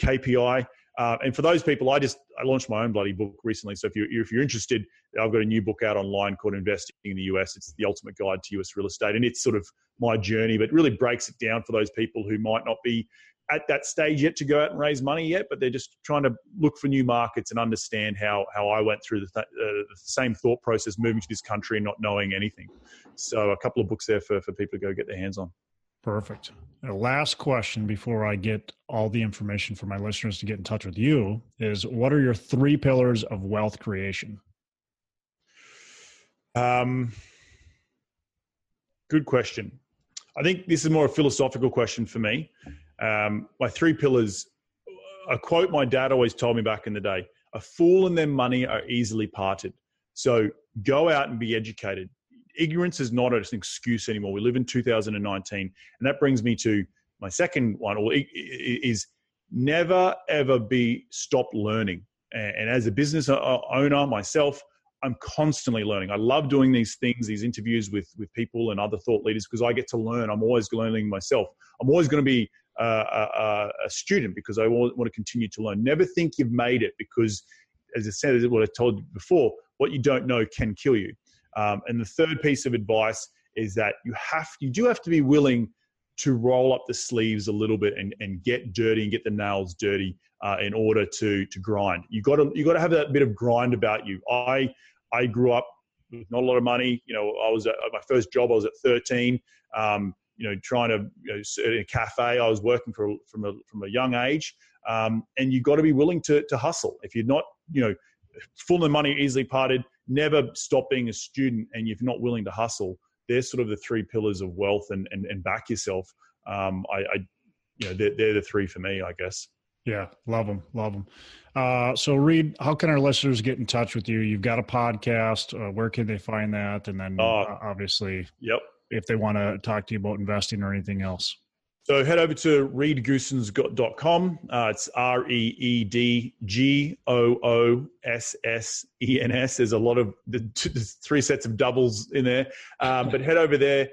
KPI. Uh, and for those people, I just I launched my own bloody book recently. So if you if you're interested, I've got a new book out online called Investing in the US. It's the ultimate guide to US real estate, and it's sort of my journey, but really breaks it down for those people who might not be at that stage yet to go out and raise money yet, but they're just trying to look for new markets and understand how how I went through the, th- uh, the same thought process moving to this country and not knowing anything. So a couple of books there for for people to go get their hands on. Perfect. The last question before I get all the information for my listeners to get in touch with you is what are your three pillars of wealth creation? Um, good question. I think this is more a philosophical question for me. Um, my three pillars, a quote my dad always told me back in the day a fool and their money are easily parted. So go out and be educated ignorance is not an excuse anymore. We live in 2019, and that brings me to my second one, or is never ever be stop learning. And as a business owner myself, I'm constantly learning. I love doing these things, these interviews with with people and other thought leaders because I get to learn. I'm always learning myself. I'm always going to be a, a, student because I want to continue to learn. Never think you've made it because, as I said, as what I told you before, what you don't know can kill you. Um, and the third piece of advice is that you have you do have to be willing to roll up the sleeves a little bit and, and get dirty and get the nails dirty uh, in order to to grind. You got to you got to have that bit of grind about you. I I grew up with not a lot of money. You know, I was at my first job. I was at 13. Um, you know, trying to you know, in a cafe. I was working for from a from a young age, um, and you've got to be willing to to hustle. If you're not, you know, full of money easily parted, never stop being a student and you're not willing to hustle, they're sort of the three pillars of wealth and, and, and back yourself. Um, I, I, you know, they're, they're the three for me, I guess. Yeah, love them, love them. Uh, so, Reed, how can our listeners get in touch with you? You've got a podcast. Uh, where can they find that? And then, uh, obviously, yep, if they want to talk to you about investing or anything else. So head over to reedgoossens.com. Uh, it's R E E D G O O S S E N S. There's a lot of the, three sets of doubles in there. Um, but head over there.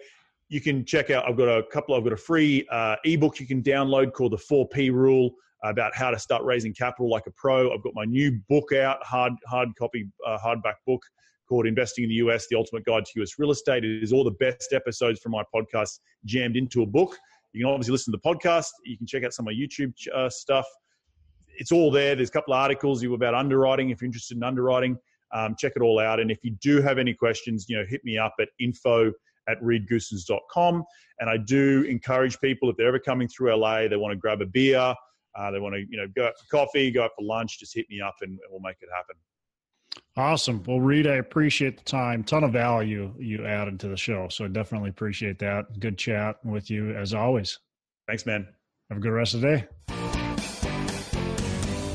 You can check out, I've got a couple, I've got a free uh, ebook you can download called the 4P Rule about how to start raising capital like a pro. I've got my new book out, hard, hard copy, uh, hardback book called Investing in the US, The Ultimate Guide to US Real Estate. It is all the best episodes from my podcast jammed into a book. You can obviously listen to the podcast. You can check out some of my YouTube uh, stuff. It's all there. There's a couple of articles about underwriting if you're interested in underwriting. Um, check it all out. And if you do have any questions, you know, hit me up at info at reedgoossens.com. And I do encourage people if they're ever coming through LA, they want to grab a beer, uh, they want to, you know, go out for coffee, go out for lunch, just hit me up and we'll make it happen. Awesome. Well, Reed, I appreciate the time. Ton of value you added to the show. So I definitely appreciate that. Good chat with you as always. Thanks, man. Have a good rest of the day.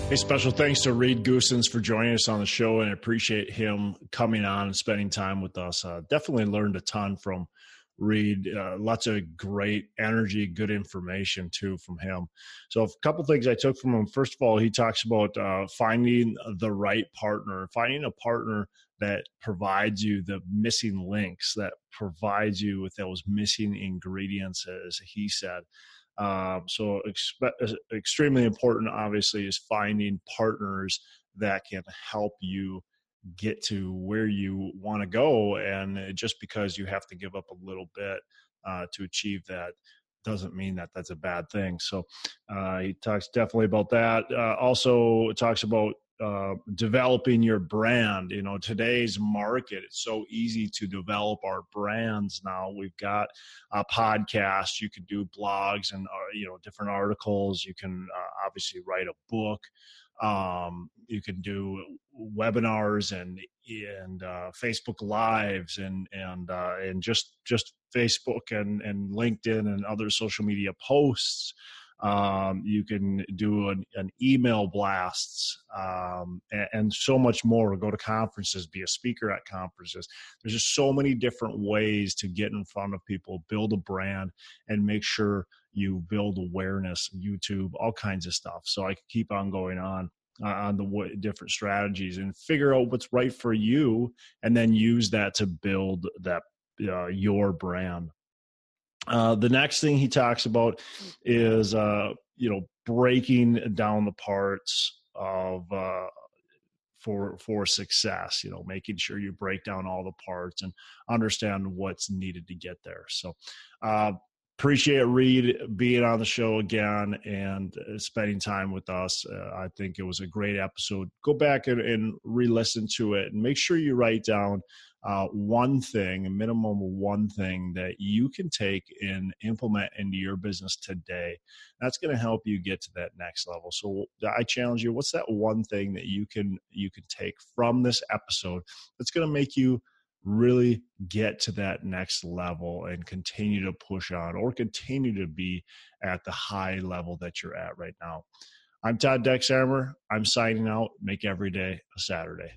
Hey, special thanks to Reed Goossens for joining us on the show and I appreciate him coming on and spending time with us. Uh, definitely learned a ton from Reed. Uh, lots of great energy, good information too from him. So, a couple things I took from him. First of all, he talks about uh, finding the right partner, finding a partner that provides you the missing links, that provides you with those missing ingredients, as he said. Um, so expe- uh, extremely important, obviously, is finding partners that can help you get to where you want to go. And just because you have to give up a little bit uh, to achieve that doesn't mean that that's a bad thing. So uh, he talks definitely about that. Uh, also it talks about uh, developing your brand. You know, today's market, it's so easy to develop our brands now. We've got a podcast, you can do blogs and, uh, you know, different articles. You can uh, obviously write a book. Um, you can do webinars and and uh, Facebook lives and and uh, and just just Facebook and and LinkedIn and other social media posts. Um, you can do an, an email blasts um, and, and, so much more. Go to conferences, be a speaker at conferences. There's just so many different ways to get in front of people, build a brand, and make sure you build awareness. YouTube, all kinds of stuff. So I could keep on going on uh, on the w- different strategies and figure out what's right for you, and then use that to build that uh, your brand. Uh, the next thing he talks about is uh, you know breaking down the parts of uh, for for success. You know, making sure you break down all the parts and understand what's needed to get there. So. Appreciate Reed being on the show again and uh, spending time with us. Uh, I think it was a great episode. Go back and, and re listen to it and make sure you write down uh, one thing, a minimum one thing that you can take and implement into your business today. That's going to help you get to that next level. So I challenge you: what's that one thing that you can you can take from this episode that's going to make you really get to that next level and continue to push on or continue to be at the high level that you're at right now. I'm Todd Dexheimer. I'm signing out. Make every day a Saturday.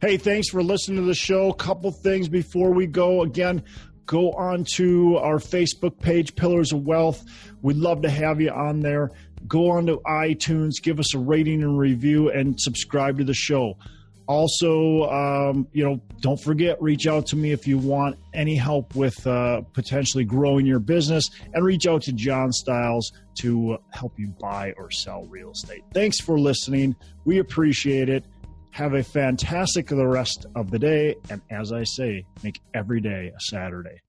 Hey, thanks for listening to the show. Couple things before we go. Again, go on to our Facebook page, Pillars of Wealth. We'd love to have you on there. Go on to iTunes, give us a rating and review, and subscribe to the show. Also, um, you know, don't forget, reach out to me if you want any help with uh, potentially growing your business, and reach out to John Styles to help you buy or sell real estate. Thanks for listening. We appreciate it. Have a fantastic the rest of the day. And as I say, make every day a Saturday.